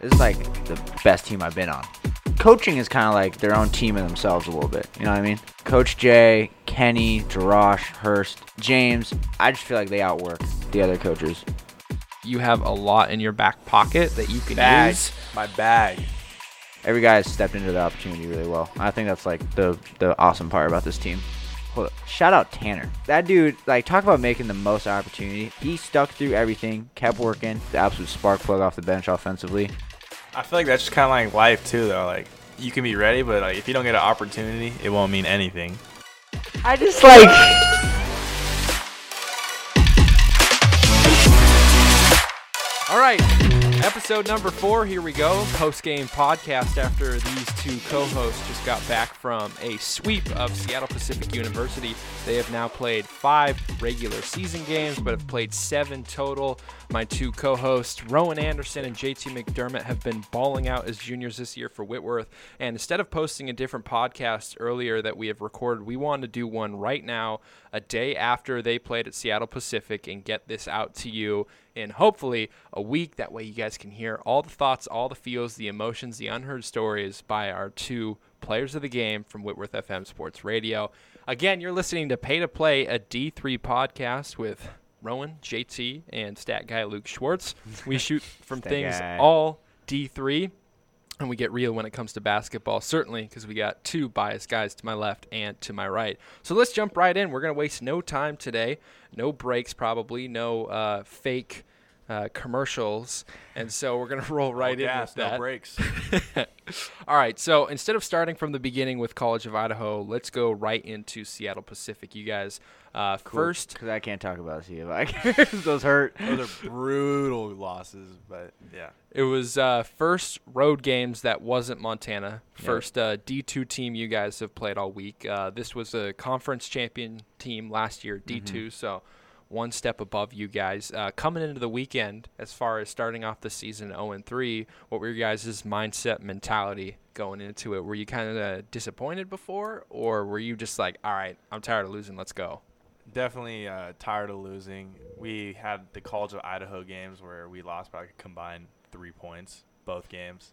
this is like the best team I've been on. Coaching is kind of like their own team in themselves a little bit. You know what I mean? Coach Jay, Kenny, Jarash, Hurst, James. I just feel like they outwork the other coaches. You have a lot in your back pocket that you can Bag. use. My bag. Every guy has stepped into the opportunity really well. I think that's like the the awesome part about this team. Hold up. Shout out Tanner. That dude, like, talk about making the most opportunity. He stuck through everything, kept working. The absolute spark plug off the bench offensively. I feel like that's just kind of like life too, though. Like you can be ready, but like if you don't get an opportunity, it won't mean anything. I just like. Episode number four. Here we go. Post game podcast after these two co hosts just got back from a sweep of Seattle Pacific University. They have now played five regular season games, but have played seven total. My two co hosts, Rowan Anderson and JT McDermott, have been balling out as juniors this year for Whitworth. And instead of posting a different podcast earlier that we have recorded, we wanted to do one right now, a day after they played at Seattle Pacific, and get this out to you in hopefully a week. That way, you guys can hear all the thoughts, all the feels, the emotions, the unheard stories by our two players of the game from Whitworth FM Sports Radio. Again, you're listening to Pay to Play, a D3 podcast with Rowan, JT, and stat guy Luke Schwartz. We shoot from things guy. all D3 and we get real when it comes to basketball, certainly because we got two biased guys to my left and to my right. So let's jump right in. We're going to waste no time today, no breaks, probably, no uh, fake uh, commercials. And so we're going to roll right no in gas, with that. no breaks. All right, so instead of starting from the beginning with College of Idaho, let's go right into Seattle Pacific. You guys, uh, first, Because I can't talk about CF Vikings. Those hurt. Those are brutal losses, but yeah. It was uh, first road games that wasn't Montana. First uh, D2 team you guys have played all week. Uh, this was a conference champion team last year, D2, so one step above you guys. Uh, coming into the weekend, as far as starting off the season 0 and 3, what were your guys' mindset mentality going into it? Were you kind of disappointed before, or were you just like, all right, I'm tired of losing, let's go? Definitely uh, tired of losing. We had the College of Idaho games where we lost by a combined three points, both games,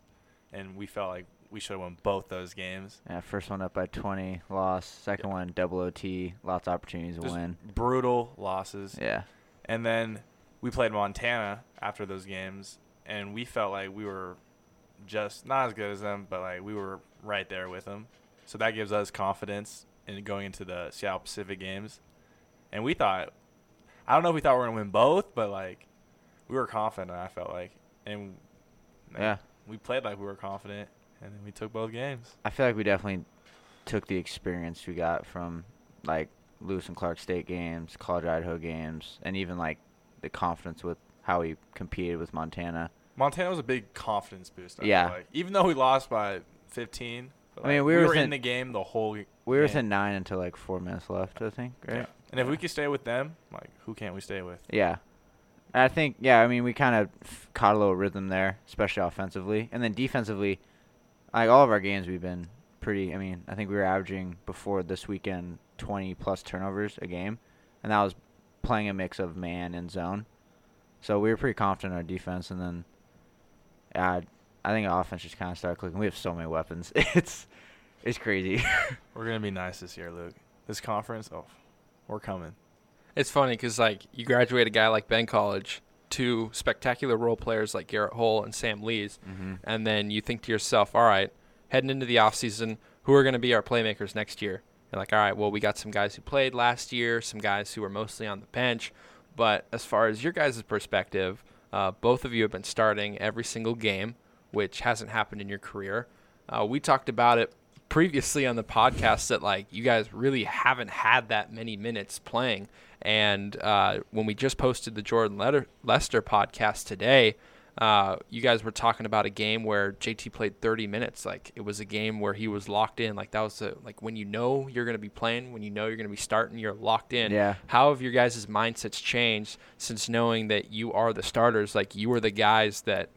and we felt like we should have won both those games. Yeah, first one up by 20, loss. Second one, double OT, lots of opportunities to win. brutal losses. Yeah. And then we played Montana after those games, and we felt like we were just not as good as them, but like we were right there with them. So that gives us confidence in going into the Seattle Pacific games. And we thought, I don't know if we thought we were gonna win both, but like we were confident. I felt like, and like, Yeah. we played like we were confident, and then we took both games. I feel like we definitely took the experience we got from like Lewis and Clark State games, College Idaho games, and even like the confidence with how we competed with Montana. Montana was a big confidence boost. I Yeah. like. even though we lost by 15. but, I mean, we we, were were in the game the whole. We were game. within nine until like four minutes left, I think. Right? Yeah. And if we could stay with them, like who can't we stay with? Yeah. And I think, yeah, I mean, we kind of caught a little rhythm there, especially offensively. And then defensively, like all of our games, we've been pretty. I mean, I think we were averaging before this weekend 20 plus turnovers a game. And that was playing a mix of man and zone. So we were pretty confident in our defense. And then, yeah, I think our offense just kind of started clicking. We have so many weapons. It's it's crazy. We're gonna be nice this year, Luke. This conference, oh, we're coming. It's funny because like you graduate a guy like Ben College, two spectacular role players like Garrett Hull and Sam Lees, mm-hmm. and then you think to yourself, all right, heading into the offseason, who are going to be our playmakers next year? You're like, all right, well, we got some guys who played last year, some guys who were mostly on the bench. But as far as your guys' perspective, uh, both of you have been starting every single game, which hasn't happened in your career. Uh, we talked about it previously on the podcast that like you guys really haven't had that many minutes playing. And uh, when we just posted the Jordan Letter- Lester podcast today, uh, you guys were talking about a game where JT played 30 minutes. Like it was a game where he was locked in. Like that was a, like when you know you're going to be playing, when you know you're going to be starting, you're locked in. Yeah. How have your guys' mindsets changed since knowing that you are the starters? Like you are the guys that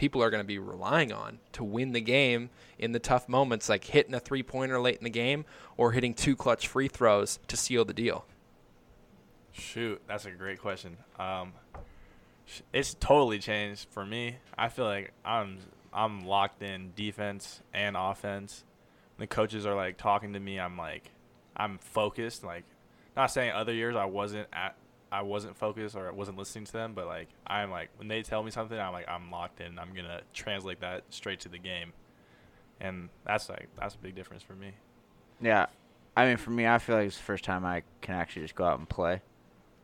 people are going to be relying on to win the game in the tough moments, like hitting a three pointer late in the game or hitting two clutch free throws to seal the deal. Shoot, that's a great question. Um, It's totally changed for me. I feel like I'm I'm locked in defense and offense. The coaches are like talking to me. I'm like, I'm focused. Like, not saying other years I wasn't at, I wasn't focused or I wasn't listening to them, but like I'm like when they tell me something, I'm like I'm locked in. I'm gonna translate that straight to the game, and that's like that's a big difference for me. Yeah, I mean, for me, I feel like it's the first time I can actually just go out and play.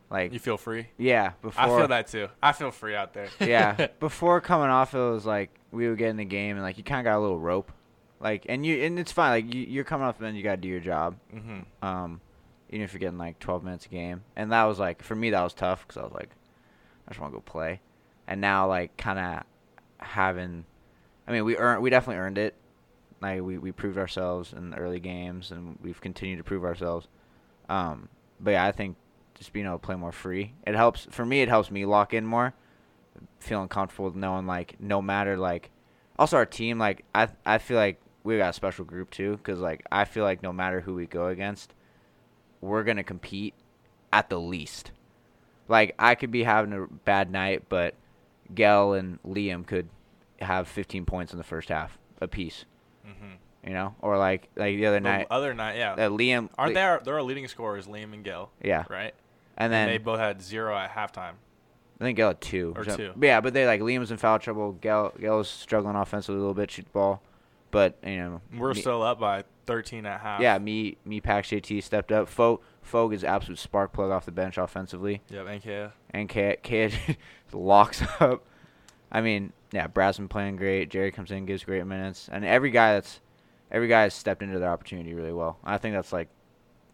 Like, You feel free. yeah, before I feel that too. I feel free out there. yeah, before coming off, it was like we would get in the game and like you kind of got a little rope, like and you and it's fine. Like you, you're coming off and then you gotta do your job. mm-hmm. Um, even if you're getting like 12 minutes a game, and that was like for me that was tough because I was like, I just want to go play, and now like kind of having, I mean we earned we definitely earned it, like we we proved ourselves in the early games and we've continued to prove ourselves, um, but yeah I think just being able to play more free it helps for me it helps me lock in more, feeling comfortable knowing like no matter like, also our team like I I feel like we got a special group too because like I feel like no matter who we go against we're gonna compete at the least. Like I could be having a bad night, but Gel and Liam could have 15 points in the first half apiece. Mm-hmm. You know, or like like the other night, other night, yeah. uh, Liam. Aren't they our, they're our leading scorers, Liam and Gil, Yeah, right? and then they both had zero at halftime. I think Gel had two Or two. Yeah, but they like Liam was in foul trouble. Gel Gel was struggling offensively a little bit, shoot the ball, but you know We're me- still up by 13 at half. yeah me me Pax JT stepped up. Fo Fogue is absolute spark plug off the bench offensively. Yep. NK. and Kid, Kid locks up. I mean, yeah, Brad's been playing great. Jerry comes in, gives great minutes, and every guy that's every guy has stepped into their opportunity really well. I think that's like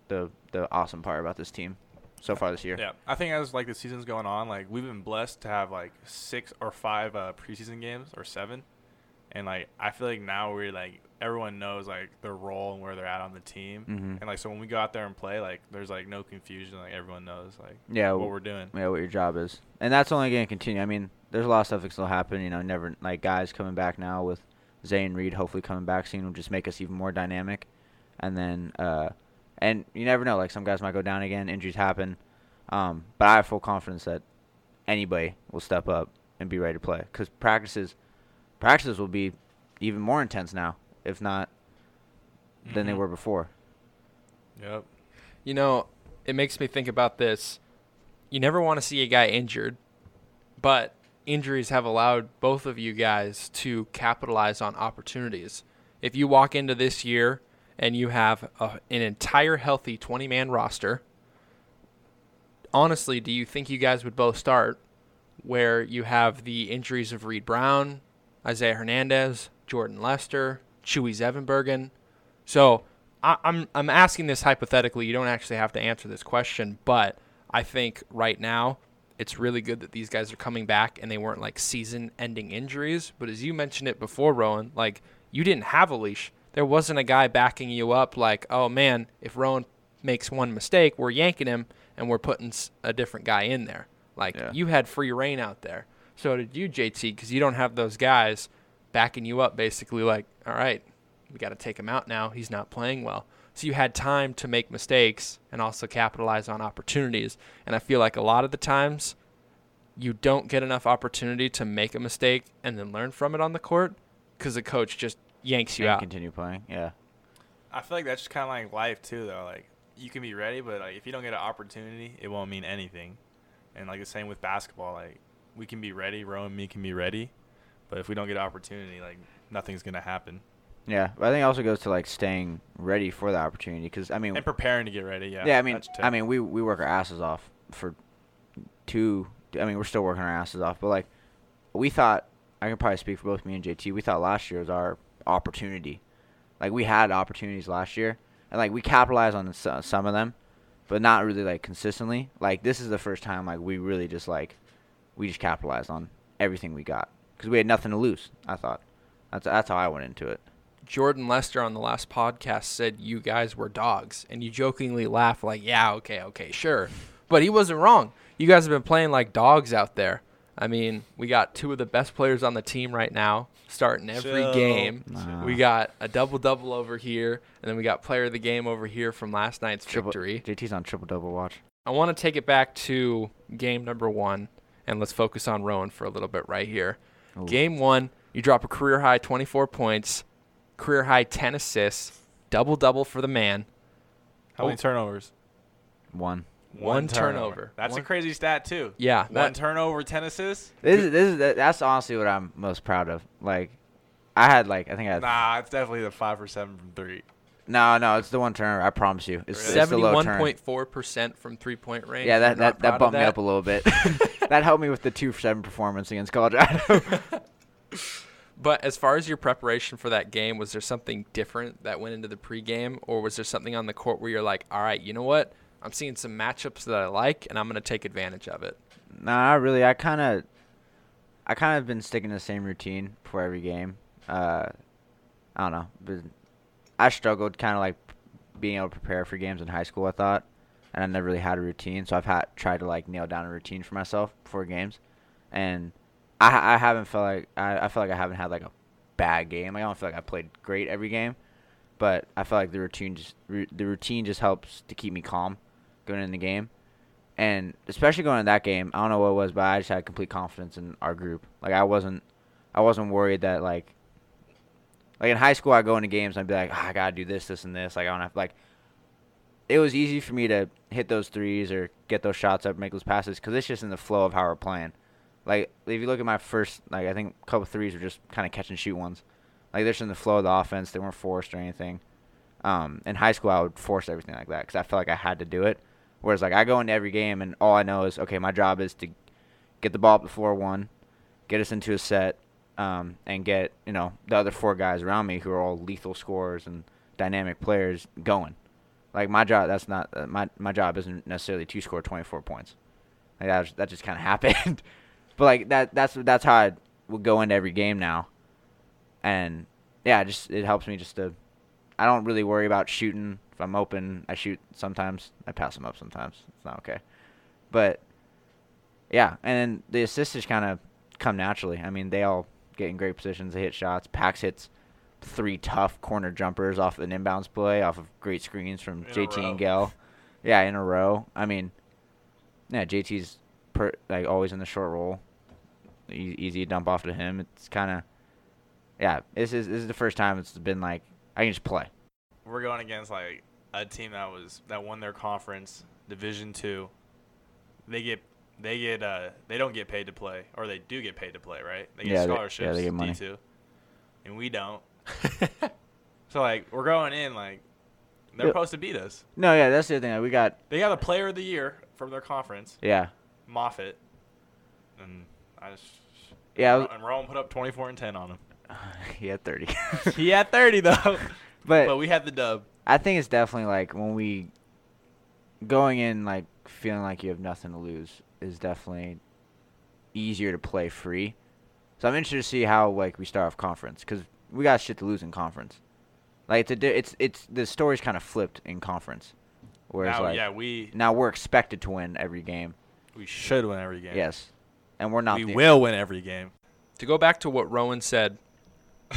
the the awesome part about this team so far this year. Yeah. I think as like the season's going on, like we've been blessed to have like six or five uh, preseason games or seven, and like I feel like now we're like everyone knows like their role and where they're at on the team, Mhm. and like so when we go out there and play, like there's like no confusion. Like everyone knows like Yeah, what we're doing. yeah, what your job is, and that's only going to continue. I mean, there's a lot of stuff that still happen. You know, never like guys coming back now with Zay and Reed hopefully coming back soon will just make us even more dynamic, and then uh, and you never know. Like some guys might go down again, injuries happen, um, but I have full confidence that anybody will step up and be ready to play because practices practices will be even more intense now, if not than they Mhm. were before. Yep. You know, it makes me think about this. You never want to see a guy injured, but injuries have allowed both of you guys to capitalize on opportunities. If you walk into this year and you have a, an entire healthy 20 man roster, honestly, do you think you guys would both start where you have the injuries of Reed Brown, Isaiah Hernandez, Jordan Lester, Chewy Zevenbergen? So I, I'm I'm asking this hypothetically. You don't actually have to answer this question, but I think right now it's really good that these guys are coming back and they weren't like season-ending injuries. But as you mentioned it before, Rowan, like you didn't have a leash. There wasn't a guy backing you up. Like, oh man, if Rowan makes one mistake, we're yanking him and we're putting a different guy in there. Like Yeah. you had free reign out there. So did you, JT, because you don't have those guys backing you up. Basically, like, all right, we got to take him out now. He's not playing well. So you had time to make mistakes and also capitalize on opportunities. And I feel like a lot of the times you don't get enough opportunity to make a mistake and then learn from it on the court because the coach just yanks you and out. continue playing. Yeah. I feel like that's just kind of like life too, though. Like you can be ready, but like if you don't get an opportunity, it won't mean anything. And like the same with basketball, like we can be ready, Row and me can be ready, but if we don't get an opportunity, like nothing's gonna happen. Yeah, but I think it also goes to like staying ready for the opportunity because I mean, And preparing to get ready, yeah. yeah, I mean, I mean, we we work our asses off for two. I mean, we're still working our asses off, but like, we thought I can probably speak for both me and JT. We thought last year was our opportunity. Like we had opportunities last year, and like we capitalized on some of them, but not really like consistently. Like this is the first time like we really just like we just capitalized on everything we got because we had nothing to lose. I thought that's that's how I went into it. Jordan Lester on the last podcast said you guys were dogs, and you jokingly laugh like, "Yeah, okay, okay, sure," but he wasn't wrong. You guys have been playing like dogs out there. I mean, we got two of the best players on the team right now, starting every Chill. game. Nah. We got a double double over here, and then we got player of the game over here from last night's Triple, victory. JT's on triple double watch. I want to take it back to game number one, and let's focus on Rowan for a little bit right here. Ooh. Game one, you drop a career high 24 points, career high 10 assists, double double for the man. How many Oh. turnovers? One. One turnover. That's One- a crazy stat too. Yeah, One that- turnover, ten assists. This is this is that's honestly what I'm most proud of. Like, I had like I think I had Nah, it's definitely the five or seven from three. No no it's the one turnover. I promise you. It's, the low turn. 71.4% from three point range. Yeah, that that, that bumped me up a little bit. that helped me with the two for seven performance against Colorado. But as far as your preparation for that game, was there something different that went into the pregame, or was there something on the court where you're like, all right, you know what? I'm seeing some matchups that I like, and I'm going to take advantage of it. nah, really. I kind of I kind of been sticking to the same routine for every game. Uh, I don't know, but I struggled kind of like being able to prepare for games in high school. I thought, and I never really had a routine, so I've had tried to like nail down a routine for myself before games, and I I haven't felt like I I feel like I haven't had like a bad game. Like, I don't feel like I played great every game, but I feel like the routine just the routine just helps to keep me calm going in the game. And especially going in that game, I don't know what it was, but I just had complete confidence in our group. Like I wasn't, I wasn't worried that like, like in high school, I go into games and I'd be like, "Ah, I gotta do this, this, and this. Like I don't have like. It was easy for me to hit those threes or get those shots up, make those passes, because it's just in the flow of how we're playing. Like if you look at my first, like I think a couple threes were just kind of catch and shoot ones. Like they're just in the flow of the offense. They weren't forced or anything. Um, in high school, I would force everything like that because I felt like I had to do it. Whereas like I go into every game and all I know is okay, my job is to get the ball up the floor one, get us into a set, um, and get you know the other four guys around me who are all lethal scorers and dynamic players going. Like my job, that's not uh, my my job isn't necessarily to score 24 points. Like that was, that just kind of happened. but like that that's that's how I would go into every game now. And yeah, just it helps me just to I don't really worry about shooting. If I'm open, I shoot sometimes. I pass them up sometimes. It's not okay. But yeah, and then the assists just kind of come naturally. I mean, they all get in great positions. They hit shots. Pax hits three tough corner jumpers off an inbounds play, off of great screens from In JT and Gale. Yeah, in a row. I mean, yeah, JT's per, like always in the short roll. E- easy dump off to him. It's kind of yeah. This is this is the first time it's been like I can just play. We're going against like a team that was that won their conference, Division Two. They get they get uh they don't get paid to play, or they do get paid to play, right? They get Yeah, they- yeah, they get money. D two, and we don't. so like we're going in like they're Yeah. supposed to beat us. No, yeah, that's the other thing. Like, we got They got a Player of the Year from their conference, yeah, Moffitt, and I just yeah. Was- and Rome put up twenty four and ten on him. he had thirty. he had thirty though, but but we had the dub. I think it's definitely like when we going in like feeling like you have nothing to lose is definitely easier to play free. So I'm interested to see how like we start off conference because we got shit to lose in conference. Like it's a di- it's it's the story's kind of flipped in conference, whereas now, like yeah, we now we're expected to win every game. we should win every game. Yes, and we're not. we the- will win every game. To go back to what Rowan said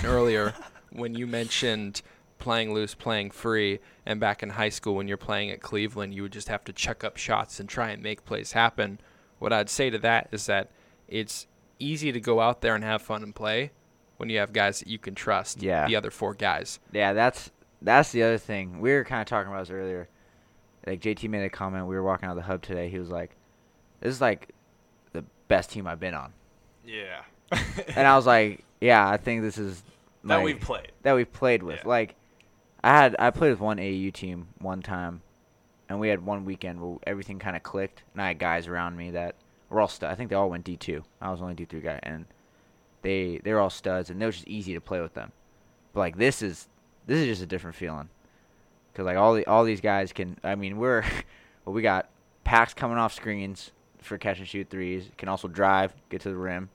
earlier, when you mentioned playing loose, playing free, and back in high school when you're playing at Cleveland, you would just have to check up shots and try and make plays happen. What I'd say to that is that it's easy to go out there and have fun and play when you have guys that you can trust. Yeah. The other four guys. Yeah, that's that's the other thing. We were kind of talking about this earlier. Like JT made a comment. We were walking out of the hub today. He was like, "This is like the best team I've been on," Yeah. and I was like, "Yeah, I think this is that we've played. that we've played with." Yeah. Like, I had I played with one AU team one time, and we had one weekend where everything kind of clicked, and I had guys around me that were all studs. I think they all went D two. I was only D three guy, and they they were all studs, and it was just easy to play with them. But like this is this is just a different feeling, cause like all the all these guys can. I mean, we're well, we got Pax coming off screens for catch and shoot threes. Can also drive, get to the rim.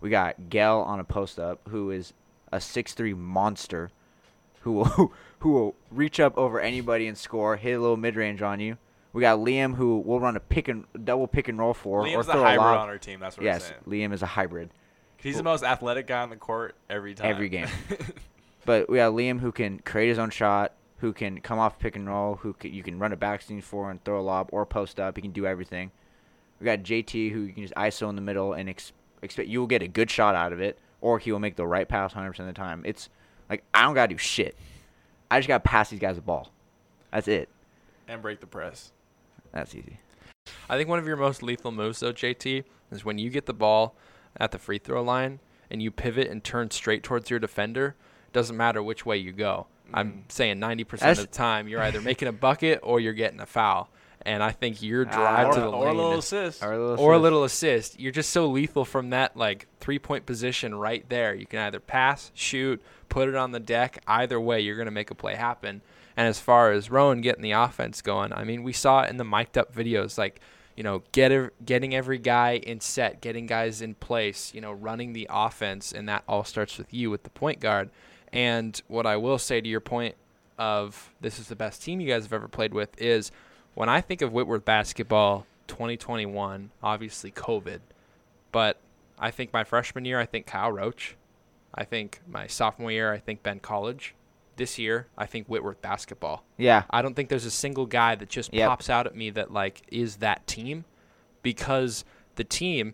We got Gell on a post up, who is a six three monster, who will who will reach up over anybody and score, hit a little mid range on you. We got Liam, who will run a pick and double pick and roll for, or Liam's the throw a hybrid lob. on our team. That's what yes, I'm saying. Liam is a hybrid. He's the most athletic guy on the court every time. Every game. But we got Liam who can create his own shot, who can come off pick and roll, who can, you can run a backscreen for and throw a lob or post up. He can do everything. We We got JT who you can just ISO in the middle and ex- expect you will get a good shot out of it, or he will make the right pass 100% of the time. It's like I don't gotta do shit. I just gotta pass these guys the ball. That's it. And break the press. That's easy. I think one of your most lethal moves, though, JT, is when you get the ball at the free throw line and you pivot and turn straight towards your defender. It doesn't matter which way you go. I'm mm. saying 90% of the time you're either making a bucket or you're getting a foul. And I think your drive or, to the or a little is- assist. Or a little. or a assist. little assist. You're just so lethal from that like three point position right there. You can either pass, shoot, put it on the deck. Either way, you're gonna make a play happen. And as far as Rowan getting the offense going, I mean, we saw it in the mic'd up videos, like you know, get ev- getting every guy in set, getting guys in place, you know, running the offense, and that all starts with you with the point guard. And what I will say to your point of this is the best team you guys have ever played with is when I think of Whitworth basketball 2021, obviously COVID, but I think my freshman year, I think Kyle Roach. I think my sophomore year, I think Ben College. This year, I think Whitworth basketball. Yeah. I don't think there's a single guy that just Yep. pops out at me that like is that team because the team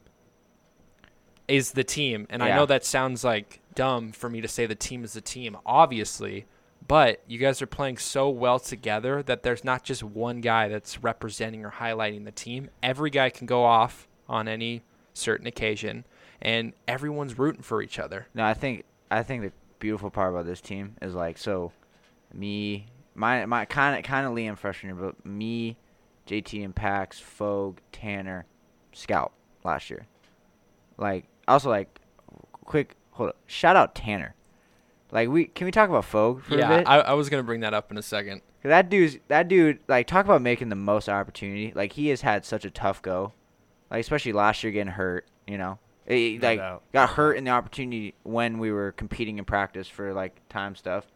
is the team. And I know that sounds like dumb for me to say the team is the team, obviously, but you guys are playing so well together that there's not just one guy that's representing or highlighting the team. Every guy can go off on any certain occasion and everyone's rooting for each other. No, I think I think the beautiful part about this team is like so, me, my my kind of kind of Liam freshman year, but me, JT and Pax, Fogue, Tanner, Scout last year. Like also like, quick hold up, shout out Tanner. Like we can we talk about Fogue for a yeah, bit? I, I was going to bring that up in a second. that dude's that dude like talk about making the most opportunity. Like he has had such a tough go, like especially last year getting hurt. You know, He, No like doubt. got hurt in the opportunity when we were competing in practice for like time stuff.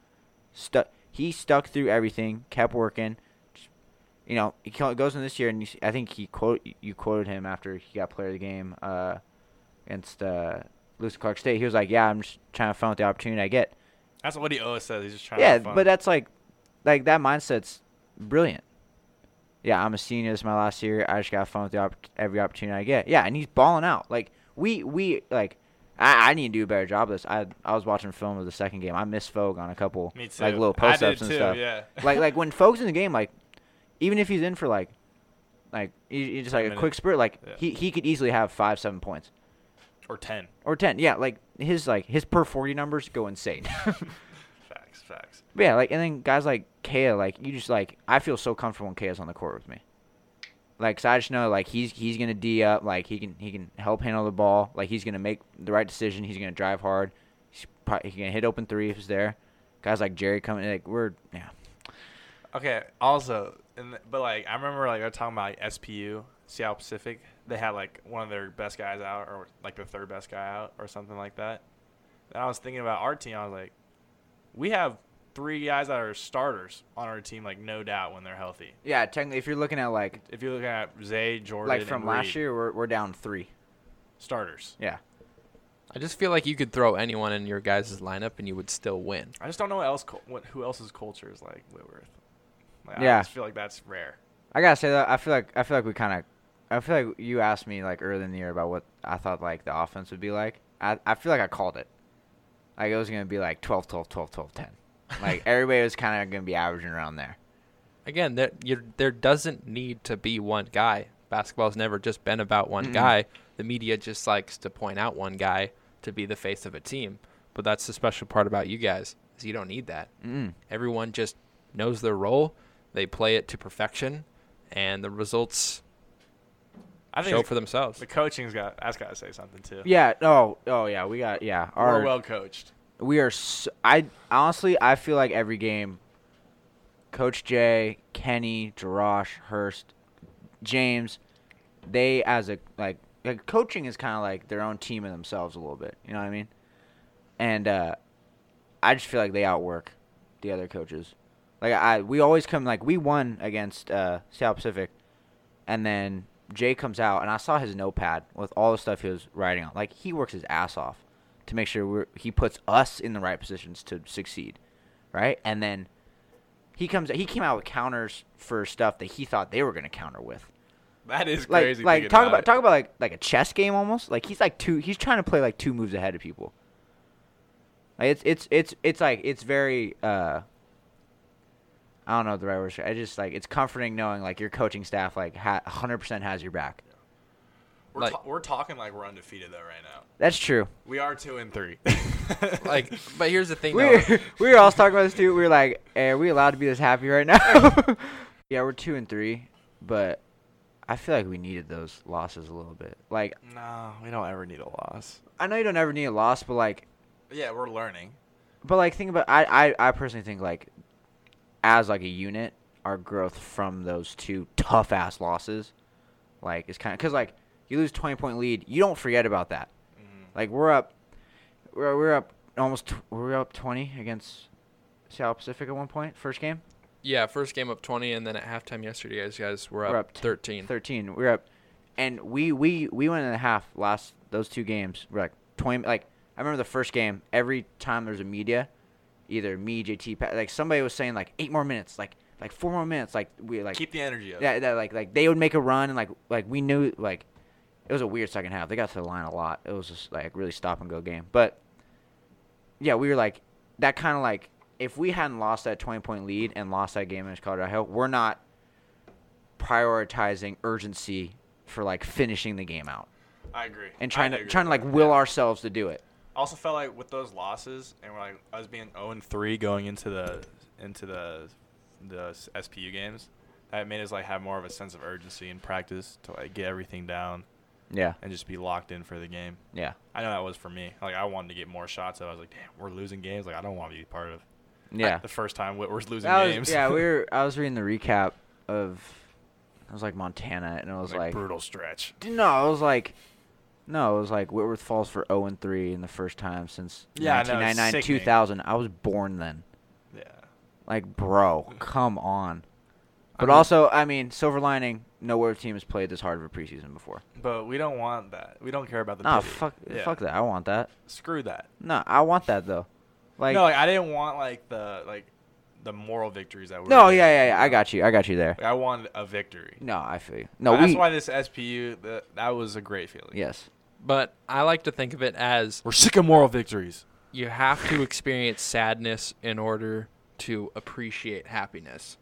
Stuck. He stuck through everything, kept working. Just, you know, he goes in this year, and you, s- I think he quote you quoted him after he got player of the game uh, against uh, Lewis Clark State. He was like, "Yeah, I'm just trying to find out the opportunity I get." That's what he always says. He's just trying yeah, to have fun. but that's like, like that mindset's brilliant. Yeah, I'm a senior. This is my last year. I just got fun with the opp- every opportunity I get. Yeah, and he's balling out. Like we we like. I, I need to do a better job of this. I I was watching film of the second game. I missed Fogue on a couple like little post ups and too, stuff. Yeah. like like when Fogue's in the game, like even if he's in for like like he, he just like a minute. quick spurt, like Yeah. he he could easily have five seven points or ten. or ten. Yeah, like his like his per forty numbers go insane. Facts. Facts. But yeah, like and then guys like Kea, like you just like I feel so comfortable when Kea's on the court with me. Like, 'cause I just know like he's he's gonna d up, like he can he can help handle the ball, like he's gonna make the right decision, he's gonna drive hard, he's probably he can hit open three if he's there. Guys like Jerry coming, like we're yeah, Okay. Also, and but like I remember like I was talking about like, SPU Seattle Pacific. They had like one of their best guys out, or like the third best guy out, or something like that. And I was thinking about our team. I was like, we have three guys that are starters on our team, like no doubt when they're healthy. yeah. Technically, if you're looking at like If you look at Zay, Jordan, like from and last Reed, year, we're we're down three. starters. Yeah, I just feel like you could throw anyone in your guys' lineup and you would still win. I just don't know what else, what who else's culture is like Whitworth. Like, Yeah. I just feel like that's rare. I gotta say that I feel like I feel like we kind of, I feel like you asked me like early in the year about what I thought like the offense would be like. I I feel like I called it. Like it was gonna be like 12, 12, 12, 12, 10. Like everybody was kind of gonna be averaging around there. Again, there you there doesn't need to be one guy. Basketball's never just been about one Mm-mm. guy. The media just likes to point out one guy to be the face of a team. But that's the special part about you guys is you don't need that. Mm. Everyone just knows their role. They play it to perfection, and the results I think show for themselves. the coaching's got that's got to say something too. Yeah. Oh. Oh yeah. We got yeah. Our We're well coached. we are. So, I honestly I feel like every game. Coach Jay, Kenny, Jarash, Hurst, James, they as a like, like coaching is kind of like their own team in themselves a little bit. You know what I mean? And uh, I just feel like they outwork the other coaches. Like I, we always come like we won against uh, South Pacific, and then Jay comes out, and I saw his notepad with all the stuff he was writing on. Like he works his ass off to make sure we're, he puts us in the right positions to succeed, right? And then he comes he came out with counters for stuff that he thought they were going to counter with. That is like crazy. like talk about about talk about like like a chess game almost. Like he's like two. He's trying to play like two moves ahead of people. Like it's it's it's it's like it's very. uh I don't know the right word. I just like it's comforting knowing like your coaching staff like 100% has your back. We're, like- ta- we're talking like we're undefeated though right now. That's true. We are two and three. Like, but here's the thing, We though. were, we were all talking about this too. We were like, hey, "Are we allowed to be this happy right now?" yeah, we're two and three, but I feel like we needed those losses a little bit. Like no, we don't ever need a loss. I know you don't ever need a loss, but like Yeah, we're learning. But like think about I, I I personally think like as like a unit, our growth from those two tough ass losses, like is kind of because like you lose twenty point lead, you don't forget about that. Mm-hmm. Like we're up, we're we're up almost tw- we're up twenty against Seattle Pacific at one point first game. Yeah, first game up 20, and then at halftime yesterday, guys, guys were up, We're up t- 13. Thirteen. We're up, and we we we went in the half last those two games. We're like twenty. Like I remember the first game. Every time there's a media, either me, JT, Pat, like somebody was saying like eight more minutes, like like four more minutes, like we like Keep the energy up. yeah, that like like they would make a run and like like we knew like it was a weird second half. They got to the line a lot. It was just like really stop and go game. But yeah, we were like that kind of like if we hadn't lost that 20 point lead and lost that game against Colorado, we're not prioritizing urgency for like finishing the game out I agree. and I trying to trying to like will Yeah. ourselves to do it. Also felt like with those losses and like us being 0 and 3 going into the into the the SPU games, that made us like have more of a sense of urgency in practice to like get everything down Yeah. and just be locked in for the game. Yeah. I know that was for me. Like I wanted to get more shots. I was like, damn, we're losing games. Like I don't want to be part of. Yeah. The first time we're losing That was- games. yeah, we were I was reading the recap of it was like Montana and it was like, like brutal stretch. No, it was like, no, it was like Whitworth Falls for 0 and 3 in the first time since Yeah, I know, it's 1999, sickening. 2000. I was born then. Yeah. Like, bro, come on. I But mean- also, I mean, silver lining, no other team has played this hard of a preseason before. But we don't want that. We don't care about the. No, pity. fuck, Yeah. fuck that. I want that. Screw that. No, I want that though. Like, no, like, I didn't want like the like the moral victories that we. no, were yeah, yeah, yeah. I got you. I got you there. Like, I wanted a victory. No, I feel you. No, that's we. why this SPU that that was a great feeling. yes. But I like to think of it as We're sick of moral victories. you have to experience sadness in order to appreciate happiness.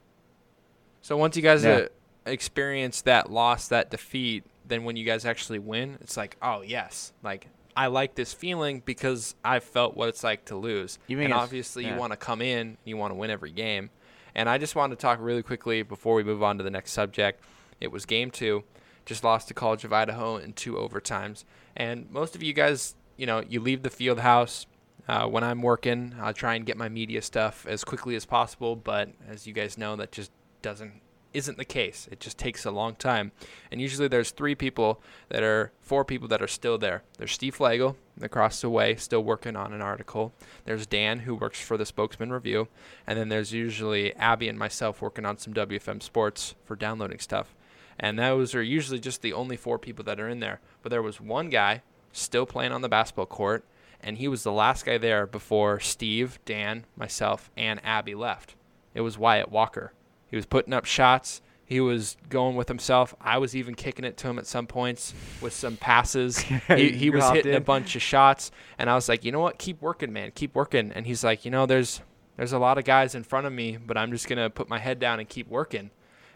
So once you guys Yeah. uh, experience that loss, that defeat, then when you guys actually win, it's like, oh yes, like I like this feeling because I felt what it's like to lose. Even and obviously, yeah. you want to come in, you want to win every game. And I just wanted to talk really quickly before we move on to the next subject. It was game two, just lost to College of Idaho in two overtimes. And most of you guys, you know, you leave the field house. Uh, when I'm working, I try and get my media stuff as quickly as possible. But as you guys know, that just doesn't isn't the case. It just takes a long time. And usually there's three people that are four people that are still there. There's Steve Flagel across the way, still working on an article. There's Dan who works for the Spokesman Review, and then there's usually Abby and myself working on some WFM sports for downloading stuff. And those are usually just the only four people that are in there. But there was one guy still playing on the basketball court, and he was the last guy there before Steve, Dan, myself, and Abby left. It was Wyatt Walker. He was putting up shots. He was going with himself. I was even kicking it to him at some points with some passes. he he was hopped hitting a bunch of shots, and I was like, you know what? Keep working, man. Keep working. And he's like, you know, there's there's a lot of guys in front of me, but I'm just gonna put my head down and keep working.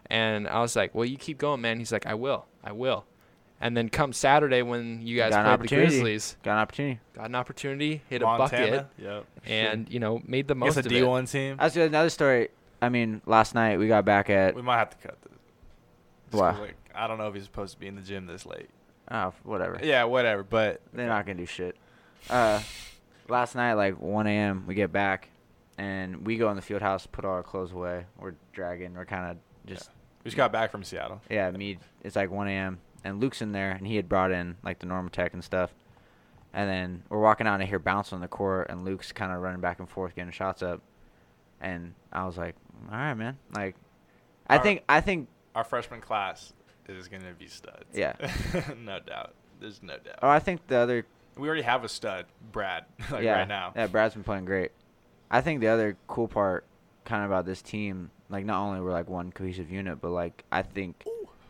And I was like, well, you keep going, man. He's like, I will, I will. And then come Saturday when you guys Got an played the opportunity. Grizzlies, Got an opportunity. got an opportunity, hit a bucket, Yep. and you know made the Against most a of D it. one team. That's another story. I mean, last night we got back at We might have to cut this. Just Why? 'cause, Like, I don't know if he's supposed to be in the gym this late. oh whatever. Yeah, whatever. But They're not gonna do shit. Uh, last night, like 1 a.m., we get back, and we go in the field house, put all our clothes away. We're dragging. We're kind of just we just got back from Seattle. yeah. Me, it's like 1 a.m. and Luke's in there, and he had brought in like the normal tech and stuff. And then we're walking out, and I hear bounce on the court, and Luke's kind of running back and forth, getting shots up. And I was like, all right, man. Like, I Our- think I think Our freshman class is gonna be studs. Yeah. no doubt. There's no doubt. oh I think the other We already have a stud, Brad. like yeah, right now. Yeah, Brad's been playing great. I think the other cool part, kind of about this team, like not only we're like one cohesive unit, but like I think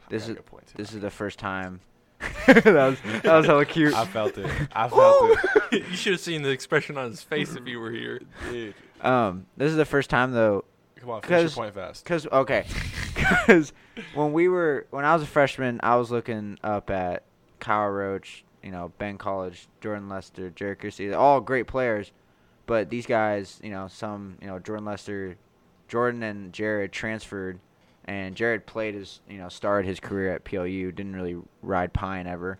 This got is point, this is the first time. that was that was hella cute. I felt it. I felt it. you should have seen the expression on his face if you were here. Dude, Um, this is the first time though come on, finish your point fast. Cause okay, cause when we were when I was a freshman, I was looking up at Kyle Roach, you know, Ben College, Jordan Lester, Jared Christie, they're all great players, but these guys, you know, some, you know, Jordan Lester, Jordan and Jared transferred, and Jared played his, you know, started his career at PLU, didn't really ride Pine ever.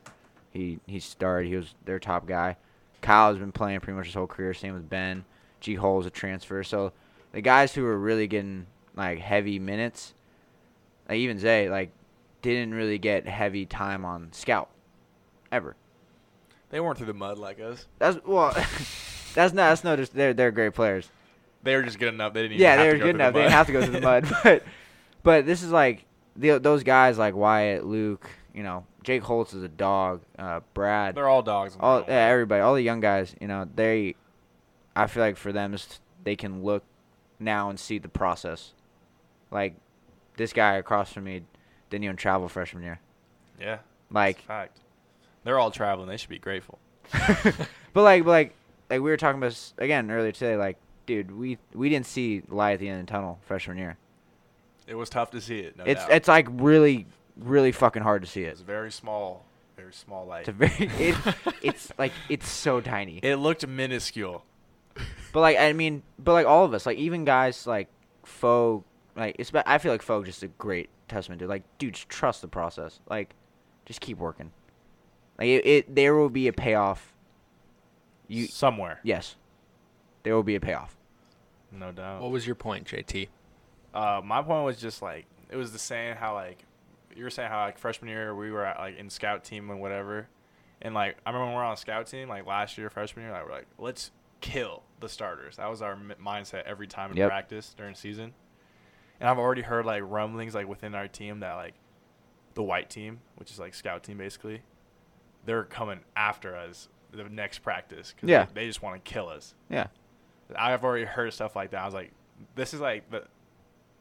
He he started, he was their top guy. Kyle has been playing pretty much his whole career. Same with Ben. G Hull's a transfer, so the guys who were really getting like heavy minutes, like even Zay, like didn't really get heavy time on scout, ever. They weren't through the mud like us. That's well, that's not that's no just they're they're great players. They were just good enough. They didn't. Even Yeah, have they to were go good through the enough. They didn't mud. have to go through the mud, but but this is like the, those guys like Wyatt, Luke, you know, Jake Holtz is a dog, uh, Brad, They're all dogs. all yeah, everybody, all the young guys, you know, they, I feel like for them they can look now and see the process. Like this guy across from me didn't even travel freshman year. Yeah. Like, fact. They're all traveling. They should be grateful. but like, but like, like we were talking about s- again earlier today. Like, dude, we we didn't see light at the end of the tunnel freshman year. It was tough to see it. No it's doubt. it's like really really fucking hard to see It It's very small, very small light. It's very it, it's like it's so tiny. it looked minuscule. But like I mean, but like all of us, like even guys like Fogue, like it's. I feel like Fogue just a great testament to like, dude, just trust the process. Like, just keep working. Like it, it there will be a payoff. You somewhere, yes, there will be a payoff. no doubt. What was your point, JT? Uh, my point was just like it was the same how like you were saying how like freshman year we were at, like in scout team and whatever, and like I remember when we were on scout team like last year freshman year like we're like let's kill the starters. That was our m- mindset every time in Yep. practice during season. And I've already heard like rumblings like within our team that like the white team, which is like scout team basically, they're coming after us the next practice because Yeah. they, they just want to kill us. Yeah, I've already heard stuff like that. I was like, this is like the.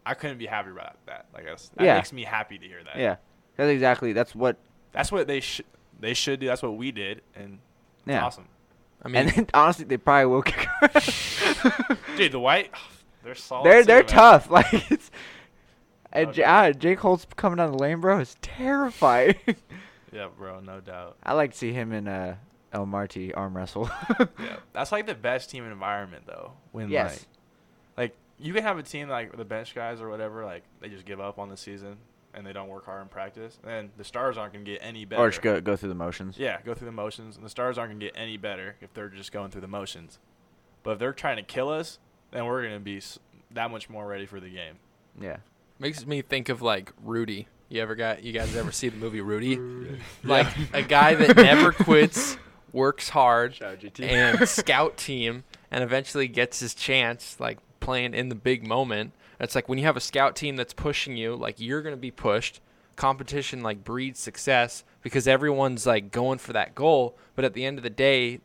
I couldn't be happy about that. Like that's, that Yeah. makes me happy to hear that. yeah. That's exactly. That's what. That's what they should. They should do. That's what we did, and Yeah. awesome. I mean, and then, honestly, they probably will kick. Dude, the white, they're solid. They're they're man. tough. Like it's. And No J- doubt. ah, Jake Holt's coming down the lane, bro. Is terrifying. Yeah, bro, no doubt. I like to see him in uh, El Marti arm wrestle. Yeah, that's like the best team environment though. When Yes. like, like you can have a team like the bench guys or whatever, like they just give up on the season and they don't work hard in practice, and then the stars aren't gonna get any better. or just go go through the motions. Yeah, go through the motions, and the stars aren't gonna get any better if they're just going through the motions. But if they're trying to kill us, then we're gonna be that much more ready for the game. Yeah. makes me think of like Rudy. You ever got? You guys ever see the movie Rudy? Like a guy that never quits, works hard, and scout team, and eventually gets his chance, like playing in the big moment. It's like when you have a scout team that's pushing you, like you're gonna be pushed. Competition like breeds success because everyone's like going for that goal. But at the end of the day,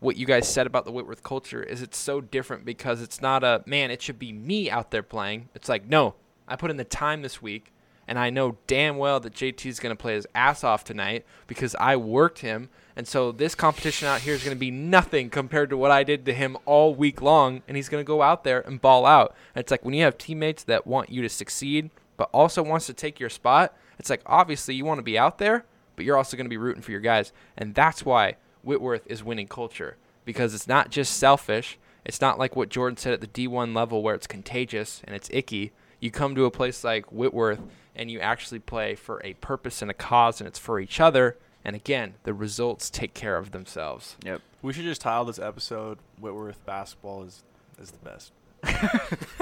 what you guys said about the Whitworth culture is it's so different because it's not a man, it should be me out there playing. It's like, no, I put in the time this week and I know damn well that JT is going to play his ass off tonight because I worked him. And so this competition out here is going to be nothing compared to what I did to him all week long. And he's going to go out there and ball out. And it's like when you have teammates that want you to succeed, but also wants to take your spot, it's like obviously you want to be out there, but you're also going to be rooting for your guys. And that's why Whitworth is winning culture because it's not just selfish. It's not like what Jordan said at the D1 level where it's contagious and it's icky. You come to a place like Whitworth and you actually play for a purpose and a cause and it's for each other. And again, the results take care of themselves. Yep. We should just title this episode "Whitworth Basketball is is the best."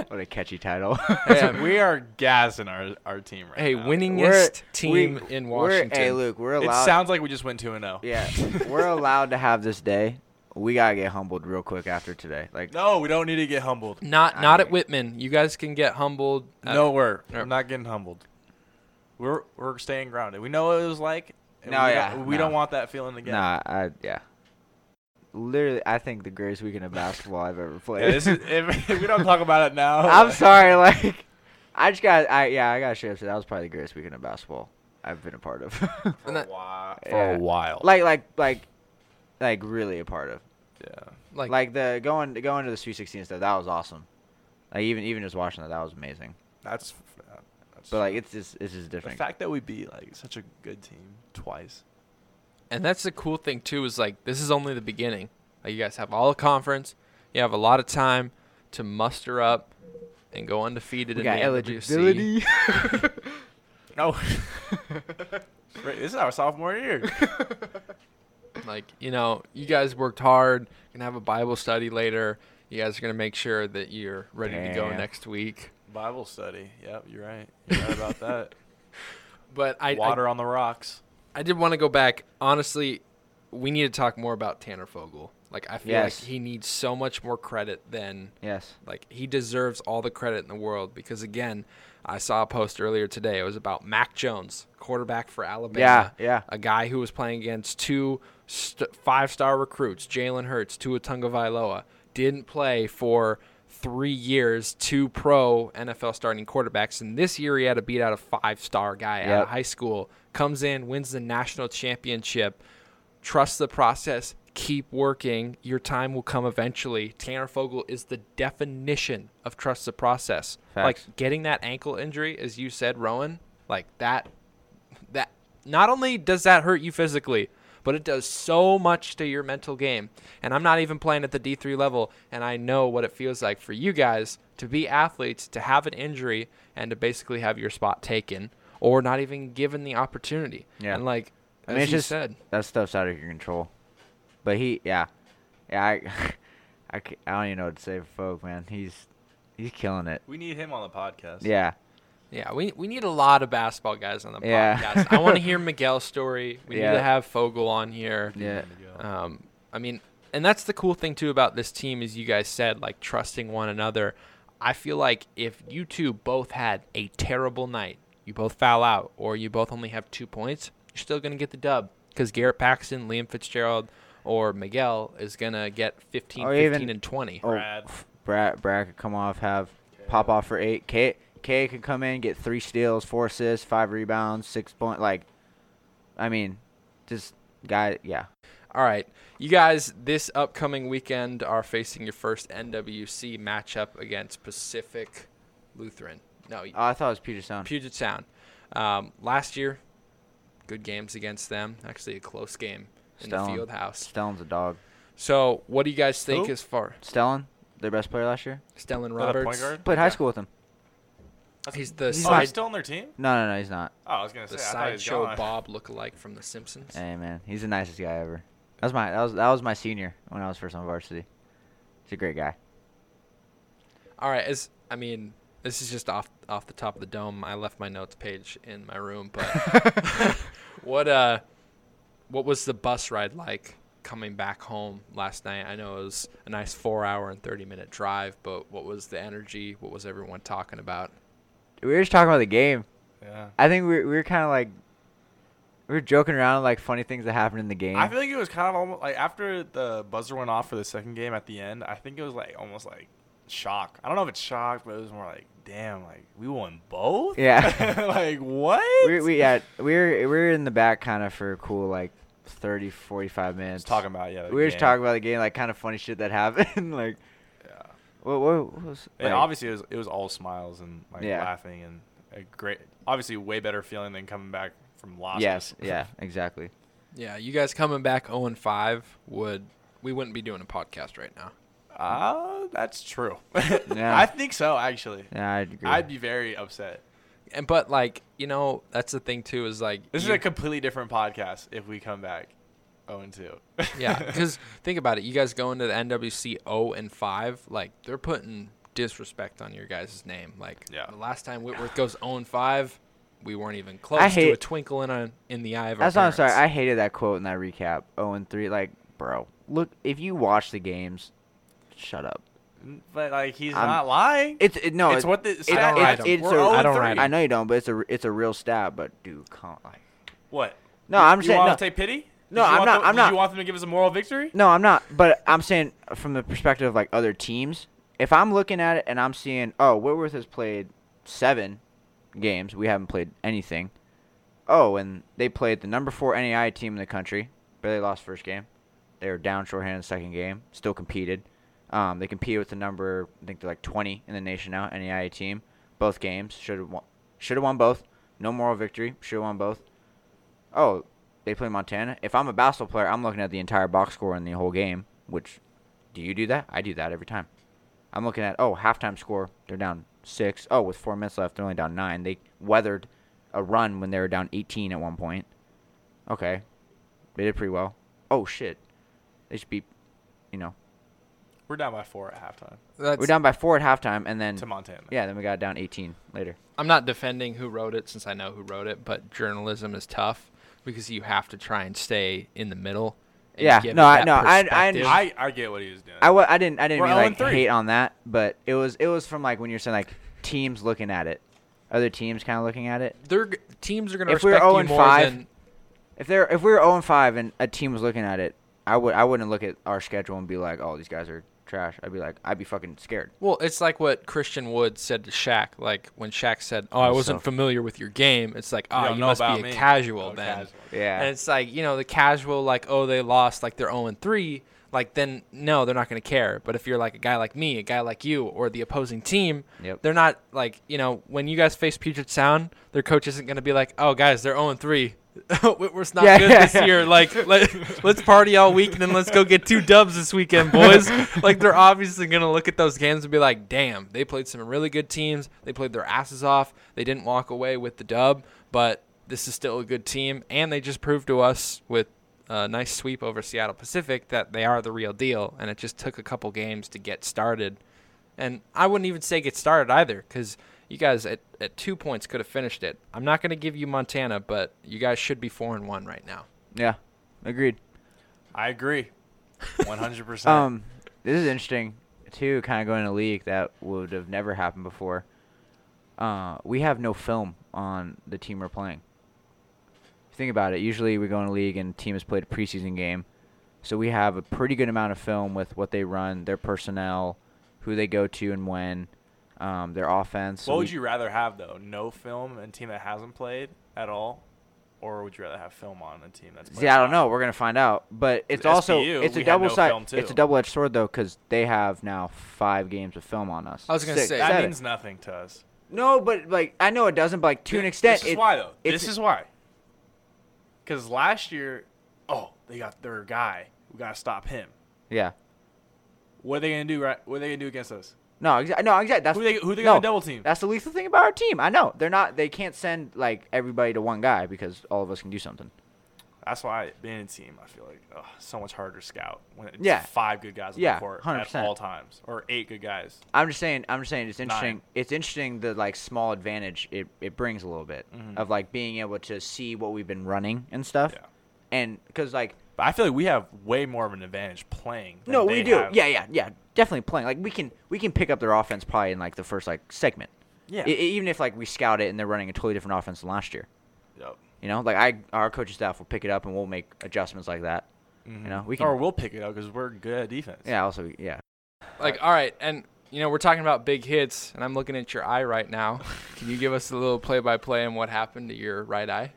What a catchy title. So we are gassing our our team right Hey, now. Hey, winningest We're- team we- in We're, Washington. hey, Luke, we're allowed. It sounds like we just went two and zero. yeah, we're allowed to have this day. We gotta get humbled real quick after today. Like, No, we don't need to get humbled. not I not at Whitman. You guys can get humbled. uh, no, we're no. I'm not getting humbled. We're we're staying grounded. We know what it was like. And No, we yeah, don't, we no. don't want that feeling again. nah, I yeah. Literally, I think the greatest weekend of basketball I've ever played. Yeah, this is, if, if we don't talk about it now, I'm sorry, like, I just got, I yeah, I gotta share. That was probably the greatest weekend of basketball. I've been a part of. For a while. For a while. like like like like really a part of. yeah. Like, Like, the going going to the Sweet 16 stuff. That was awesome. Like even even just watching that, that was amazing. That's. Uh, that's But like it's just it's just different. the fact that we beat like such a good team twice. and that's the cool thing too is like this is only the beginning. Like you guys have all the conference, you have a lot of time to muster up and go undefeated we in got the eligibility. No. Right, this is our sophomore year. Like, you know, you guys worked hard. You're gonna have a Bible study later. You guys are gonna make sure that you're ready to go next week. Bible study. Yep, you're right. You're right about that. But I Water on the rocks. I, did want to go back. Honestly, we need to talk more about Tanner Fogel. Like I feel Yes. like he needs so much more credit than yes. like he deserves all the credit in the world because again, I saw a post earlier today. It was about Mac Jones, quarterback for Alabama. Yeah, yeah. a guy who was playing against two st- five-star recruits, Jalen Hurts, Tua Tagovailoa, didn't play for three years, two pro NFL starting quarterbacks, and this year he had to beat out a five-star guy out of high school. Comes in, wins the national championship. Trust the process. Keep working. Your time will come eventually. Tanner Fogel is the definition of trust the process. Facts. Like getting that ankle injury, as you said, Rowan, like that that not only does that hurt you physically, but it does so much to your mental game. And I'm not even playing at the D3 level, and I know what it feels like for you guys to be athletes, to have an injury, and to basically have your spot taken, or not even given the opportunity. Yeah. And like, I mean, it's you just said, that stuff's out of your control. But he, yeah, yeah. I, I, I don't even know what to say for folk, man. He's he's killing it. We need him on the podcast. Yeah, yeah, we we need a lot of basketball guys on the Yeah. podcast. I want to hear Miguel's story. We need to have Fogel on here. yeah. Um, I mean, and that's the cool thing too about this team is you guys said like trusting one another. I feel like if you two both had a terrible night, you both foul out, or you both only have two points, you're still gonna get the dub because Garrett Paxton, Liam Fitzgerald, or Miguel is gonna get 15, Or 15, even- and 20. Oh, Brad. Brad, Brad could come off, have pop off for eight. K, K could come in, get three steals, four assists, five rebounds, six point. Like, I mean, just guy. Yeah, All right, you guys, this upcoming weekend are facing your first NWC matchup against Pacific Lutheran. No, oh, I thought it was Puget Sound. Puget Sound. Um, last year, good games against them. Actually, a close game in Stellan. the field house. Stellan's a dog. So, what do you guys think Who? as far Stellan, their best player last year. Stellan Is Roberts? point guard? Played high Yeah. school with him. He's the He's Oh, side, he's still on their team? No, no, no, he's not. Oh, I was gonna say. the I thought he was sideshow gone. Bob lookalike from The Simpsons. Hey man, he's the nicest guy ever. That was my that was that was my senior when I was first on varsity. He's a great guy. All right, as I mean, this is just off off the top of the dome. I left my notes page in my room, but what uh, what was the bus ride like coming back home last night? I know it was a nice four hour and thirty minute drive, but what was the energy? What was everyone talking about? We were just talking about the game. Yeah. I think we we were kind of like we were joking around like funny things that happened in the game. I feel like it was kind of almost like after the buzzer went off for the second game at the end. I think it was like almost like shock. I don't know if it's shock, but it was more like, damn, like we won both. Yeah. like what? we we yeah we were we were in the back kind of for a cool like 30 45 minutes Just talking about yeah. we were just talking about the game like kind of funny shit that happened like. What, what, what was And like, obviously it was it was all smiles and like Yeah. laughing and a great, obviously way better feeling than coming back from losses. yes yeah exactly Yeah, you guys coming back zero and five would we wouldn't be doing a podcast right now. Ah, that's true. Yeah. I think so actually. yeah I'd agree I'd be very upset. And but like you know that's the thing too is like This you- is a completely different podcast if we come back 0 and 2. Yeah, because think about it. You guys go into the NWC 0 and 5, like they're putting disrespect on your guys' name. Like Yeah. the last time Whitworth goes 0 and 5, we weren't even close I to hate- a twinkle in a in the eye of our that's why I'm sorry I hated that quote in that recap 0 and 3 like bro look if you watch the games shut up but like he's I'm- not lying. it's it, no it's what the I don't write is. 'em. it's We're a- 0 I don't 3. I know you don't but it's a it's a real stab. but dude come like What? no I'm you saying want no, to take pity? No, I'm not- them- I'm not. you want them to give us a moral victory? No, I'm not. But I'm saying from the perspective of like other teams, if I'm looking at it and I'm seeing, oh, Whitworth has played seven games, we haven't played anything. oh, and they played the number four NAI team in the country. but they lost first game. They were down shorthanded second game. Still competed. Um, they competed with the number I think they're like 20 in the nation now NAI team. Both games should have won. Should have won both. No moral victory. Should have won both. Oh, they play Montana. If I'm a basketball player, I'm looking at the entire box score in the whole game. Which, do you do that? I do that every time. I'm looking at oh halftime score. They're down six. Oh, with four minutes left, they're only down nine. They weathered a run when they were down 18 at one point. Okay, they did pretty well. Oh shit, they should be, you know, We're down by four at halftime That's, we're down by four at halftime, and then to Montana. yeah, then we got down 18 later. I'm not defending who wrote it since I know who wrote it, but journalism is tough because you have to try and stay in the middle. and Yeah, give no, it I- no, I- I. I, I get what he was doing. I, w- I didn't I didn't We're mean like 0-3. hate on that, but it was it was from like when you're saying like teams looking at it, other teams kind of looking at it. They're teams are going to If we're respect 0 you and more 5, than If they're if we were 0 and 5 and a team was looking at it, I would I wouldn't look at our schedule and be like, oh, these guys are trash. I'd be like, I'd be fucking scared. Well, it's like what Christian Wood said to Shaq. Like when Shaq said, "Oh, I Oh, wasn't so- familiar with your game." It's like, "Oh, don't you must be a me." casual Oh, then." casual. Yeah. And it's like, you know, the casual, like, oh, they lost, like they're 0 and 3. Like, then, no, they're not going to care. But if you're like a guy like me, a guy like you, or the opposing team, Yep. they're not like, you know, when you guys face Puget Sound, their coach isn't going to be like, oh, guys, they're 0 and 3. Whitworth's not Yeah, good yeah, this yeah. year. Like, let, let's party all week and then let's go get two dubs this weekend, boys. like, they're obviously going to look at those games and be like, damn, they played some really good teams. They played their asses off. They didn't walk away with the dub, but this is still a good team. And they just proved to us with a nice sweep over Seattle Pacific that they are the real deal. And it just took a couple games to get started. And I wouldn't even say get started either because you guys at, at two points could have finished it. I'm not going to give you Montana, but you guys should be 4 and 1 right now. Yeah. Agreed. I agree. 100%. Um, this is interesting too. Kind of going to a league that would have never happened before. Uh, we have no film on the team we're playing. Think about it, usually we go in a league and the team has played a preseason game, so we have a pretty good amount of film with what they run, their personnel, who they go to and when, um, their offense. so what would we- you rather have, though? No film and team that hasn't played at all? Or would you rather have film on a team that's played See, I a don't know. We're gonna find out, but it's With also SPU, it's a we had no double side. It's a double edged sword though, because they have now five games of film on us. I was gonna Six, say- That seven. means nothing to us. No, but like I know it doesn't, but like to an extent, This is it, why, though. This is why. Because last year, oh, they got their guy. We got to stop him. yeah. What are they going to do, right? What are they going to do against us? No, exactly. No, exactly. That's Who they, who they no, to double team? That's the lethal thing about our team. I know they're not. They can't send like everybody to one guy because all of us can do something. That's why being a team, I feel like oh, so much harder to scout when it's Yeah. five good guys on Yeah, the court 100%. at all times, or eight good guys. I'm just saying. I'm just saying. It's interesting. Nine. It's interesting the like small advantage it, it brings a little bit Mhm. of like being able to see what we've been running and stuff. Yeah. And because like But I feel like we have way more of an advantage playing. than no, we do. have. Yeah, yeah, yeah. Definitely playing. Like we can we can pick up their offense probably in like the first like segment. Yeah. I- even if like we scout it and they're running a totally different offense than last year. Yep. You know, like I our coaching staff will pick it up and we'll make adjustments like that. Mhm. know, we can- or we'll pick it up because we're good at defense. Yeah. Also, yeah. Like, all right, and you know we're talking about big hits, and I'm looking at your eye right now. Can you give us a little play-by-play on what happened to your right eye?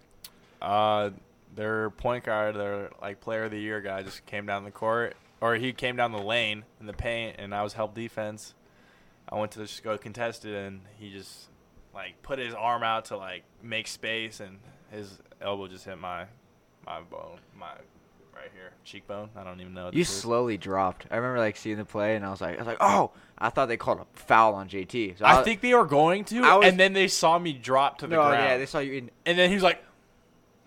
Uh, their point guard, their like player of the year guy, just came down the court, or he came down the lane in the paint, and I was help defense. I went to just go contested, and he just like put his arm out to like make space, and his elbow just hit my my bone, my right here cheekbone. I don't even know. You this is. slowly dropped. I remember like seeing the play and I was like, I was like, oh, I thought they called a foul on JT. So I was- think they were going to, was- and then they saw me drop to the no, ground. yeah, they saw you in. and then he was like,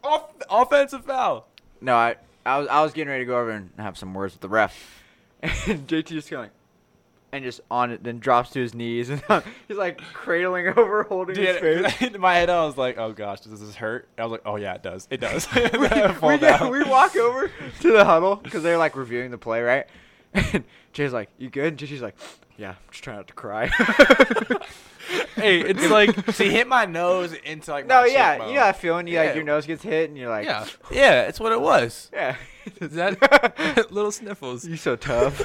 Off- "Offensive foul." No, I, I was, I was getting ready to go over and have some words with the ref, and JT just going, and just on it, then drops to his knees and he's like cradling over, holding his face. Dude, in my head, I was like, "Oh gosh, does this hurt?" I was like, "Oh yeah, it does. It does." we, we, we walk over to the huddle because they're like reviewing the play, right? And Jay's like, "You good?" And JT's like, "Yeah, I'm just trying not to cry." Hey, it's like so he hit my nose into like. no, my yeah, cheekbone. you got a feeling. You like your nose gets hit, and you're like, yeah, Yeah, it's what it was. yeah." is that little sniffles? you so tough.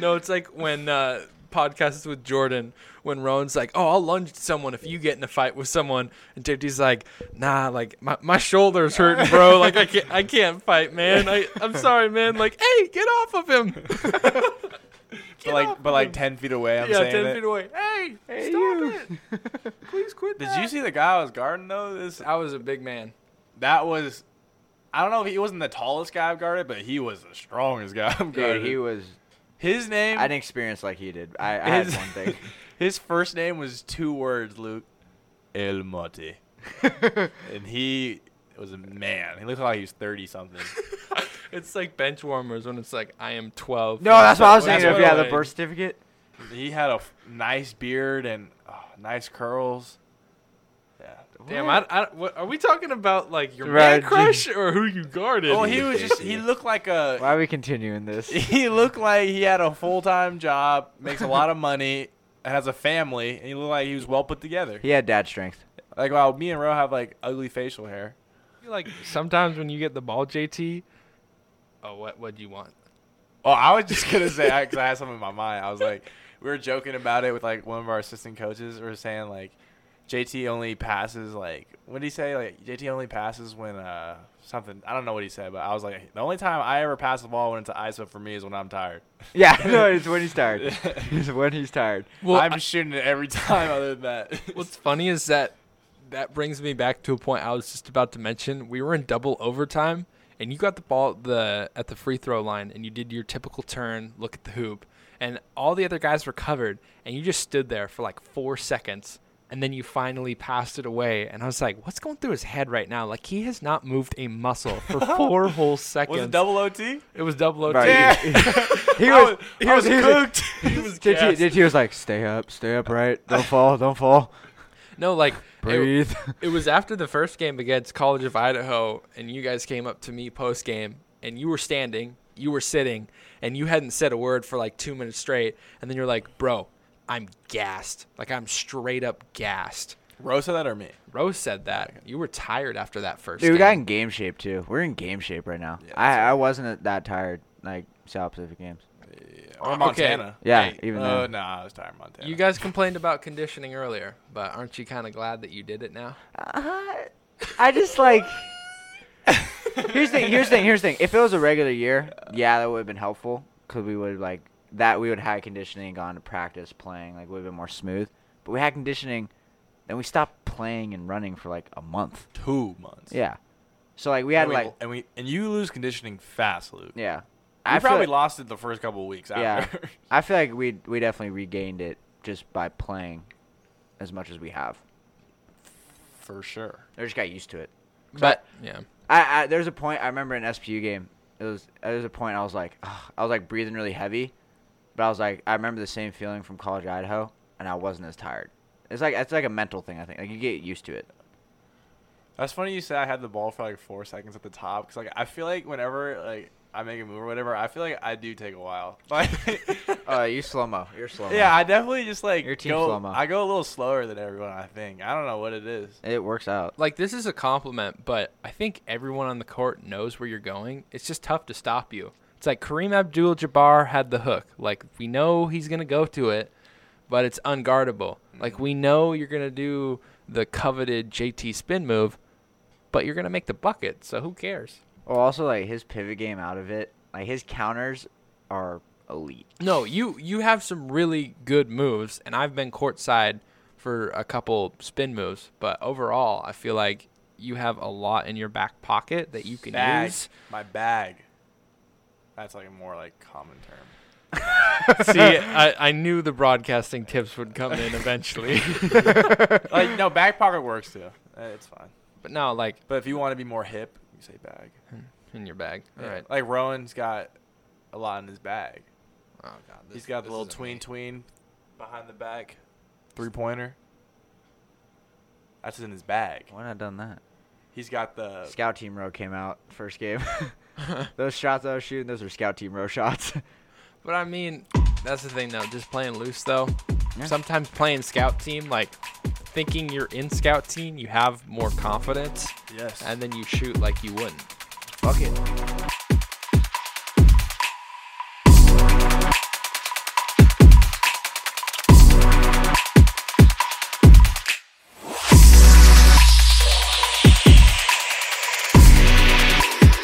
No, it's like when uh, podcasts with Jordan when Rowan's like, "Oh, I'll lunge at someone if you get in a fight with someone," and JT's like, "Nah, like my, my shoulder's hurting, bro. Like I can't I can't fight, man. I I'm sorry, man. Like, hey, get off of him." But like, but like ten feet away. I'm yeah, saying ten it. feet away. Hey, Hey, stop you. it! Please quit. Did that." you see the guy I was guarding though? This I was a big man. that was. I don't know if he wasn't the tallest guy I've guarded, but he was the strongest guy I've guarded. Dude, he was. His name. I didn't experience like he did. I, I had one thing. his first name was two words, Luke. El Mote. and he was a man. He looked like he was thirty something. It's like bench warmers when it's like I am 12. No, that's what I was That's thinking. If you had the birth certificate. he had a f- nice beard and oh, nice curls. Yeah. Damn, I, I, what, are we talking about like your Right, man crush or who you guarded? Well, he was just. He looked like a. Why are we continuing this? He looked like he had a full time job, makes a lot of money, and has a family, and he looked like he was well put together. He had dad strength. Like wow, me and Ro have like ugly facial hair. like sometimes when you get the ball, JT. Oh, what what do you want? Oh, I was just gonna say because I had something in my mind. I was like, we were joking about it with like one of our assistant coaches. We were saying like, JT only passes like what did he say? Like JT only passes when uh something. I don't know what he said, but I was like, the only time I ever pass the ball when it's an ISO for me is when I'm tired. Yeah, no, it's when he's tired. it's when he's tired. Well, I'm I- shooting it every time. Other than that, what's funny is that that brings me back to a point I was just about to mention. We were in double overtime, and you got the ball at the at the free throw line, and you did your typical turn, look at the hoop, and all the other guys were covered, and you just stood there for like four seconds. And then you finally passed it away, and I was like, "What's going through his head right now? Like he has not moved a muscle for four whole seconds." was it double OT? It was double OT. Right. Yeah. He was. was- He was. was He was. cooked. He was Did he, did he was like, stay up, stay up, right? Don't fall, don't fall. No, like it, Breathe. it was after the first game against College of Idaho, and you guys came up to me post game, and you were standing, you were sitting, and you hadn't said a word for like two minutes straight, and then you're like, "Bro, I'm gassed. Like I'm straight up gassed." Rose said that or me? Rose said that you were tired after that first. Dude, we got in game shape too. We're in game shape right now. Yeah, I, that's I wasn't that tired like Seattle Pacific games. Yeah. Or Montana. Yeah, Hey, even though. then. no, I was tired of Montana. You guys complained about conditioning earlier, but aren't you kind of glad that you did it now? Uh, I just like. here's the thing. Here's the thing. Here's the thing. If it was a regular year, yeah, that would have been helpful because we would like that. We would have had conditioning, gone to practice, playing, like would have been more smooth. But we had conditioning, then we stopped playing and running for like a month. two months. Yeah. So like we had and we, like and we and you lose conditioning fast, Luke. yeah. I probably like- lost it the first couple of weeks Yeah. I feel like we we definitely regained it just by playing as much as we have. For sure. I just got used to it. But yeah, I, I there's a point I remember an SPU game. It was there was a point I was like I was like breathing really heavy, but I was like I remember the same feeling from College Idaho, and I wasn't as tired. It's like it's like a mental thing I think. Like you get used to it. That's funny you said I had the ball for like four seconds at the top because like I feel like whenever like I make a move or whatever, I feel like I do take a while. Like, Oh, you slow mo. You're slow yeah, I definitely just like Your team slow-mo. I go a little slower than everyone. I think I don't know what it is. It works out. like this is a compliment, but I think everyone on the court knows where you're going. It's just tough to stop you. It's like Kareem Abdul-Jabbar had the hook. Like we know he's gonna go to it, but it's unguardable. Like we know you're gonna do the coveted JT spin move, but you're gonna make the bucket. So who cares? Well, also like his pivot game out of it, like his counters are elite. No, you you have some really good moves, and I've been courtside for a couple spin moves, but overall, I feel like you have a lot in your back pocket that you can bag, use. my bag. That's like a more like common term. See, I, I knew the broadcasting tips would come in eventually, like no, back pocket works too. Uh, It's fine. but no, like But if you want to be more hip, you say bag. in your bag. All Yeah. right. Like Rowan's got a lot in his bag. Oh god, He's got the little tween tween behind the back, three pointer. That's in his bag. Why not done that? He's got the Scout team row came out first game. those shots I was shooting, those are scout team row shots. But I mean, that's the thing though. Just playing loose though. Yeah. Sometimes playing scout team, like thinking you're in scout team, you have more confidence, yes. and then you shoot like you wouldn't. Fuck it.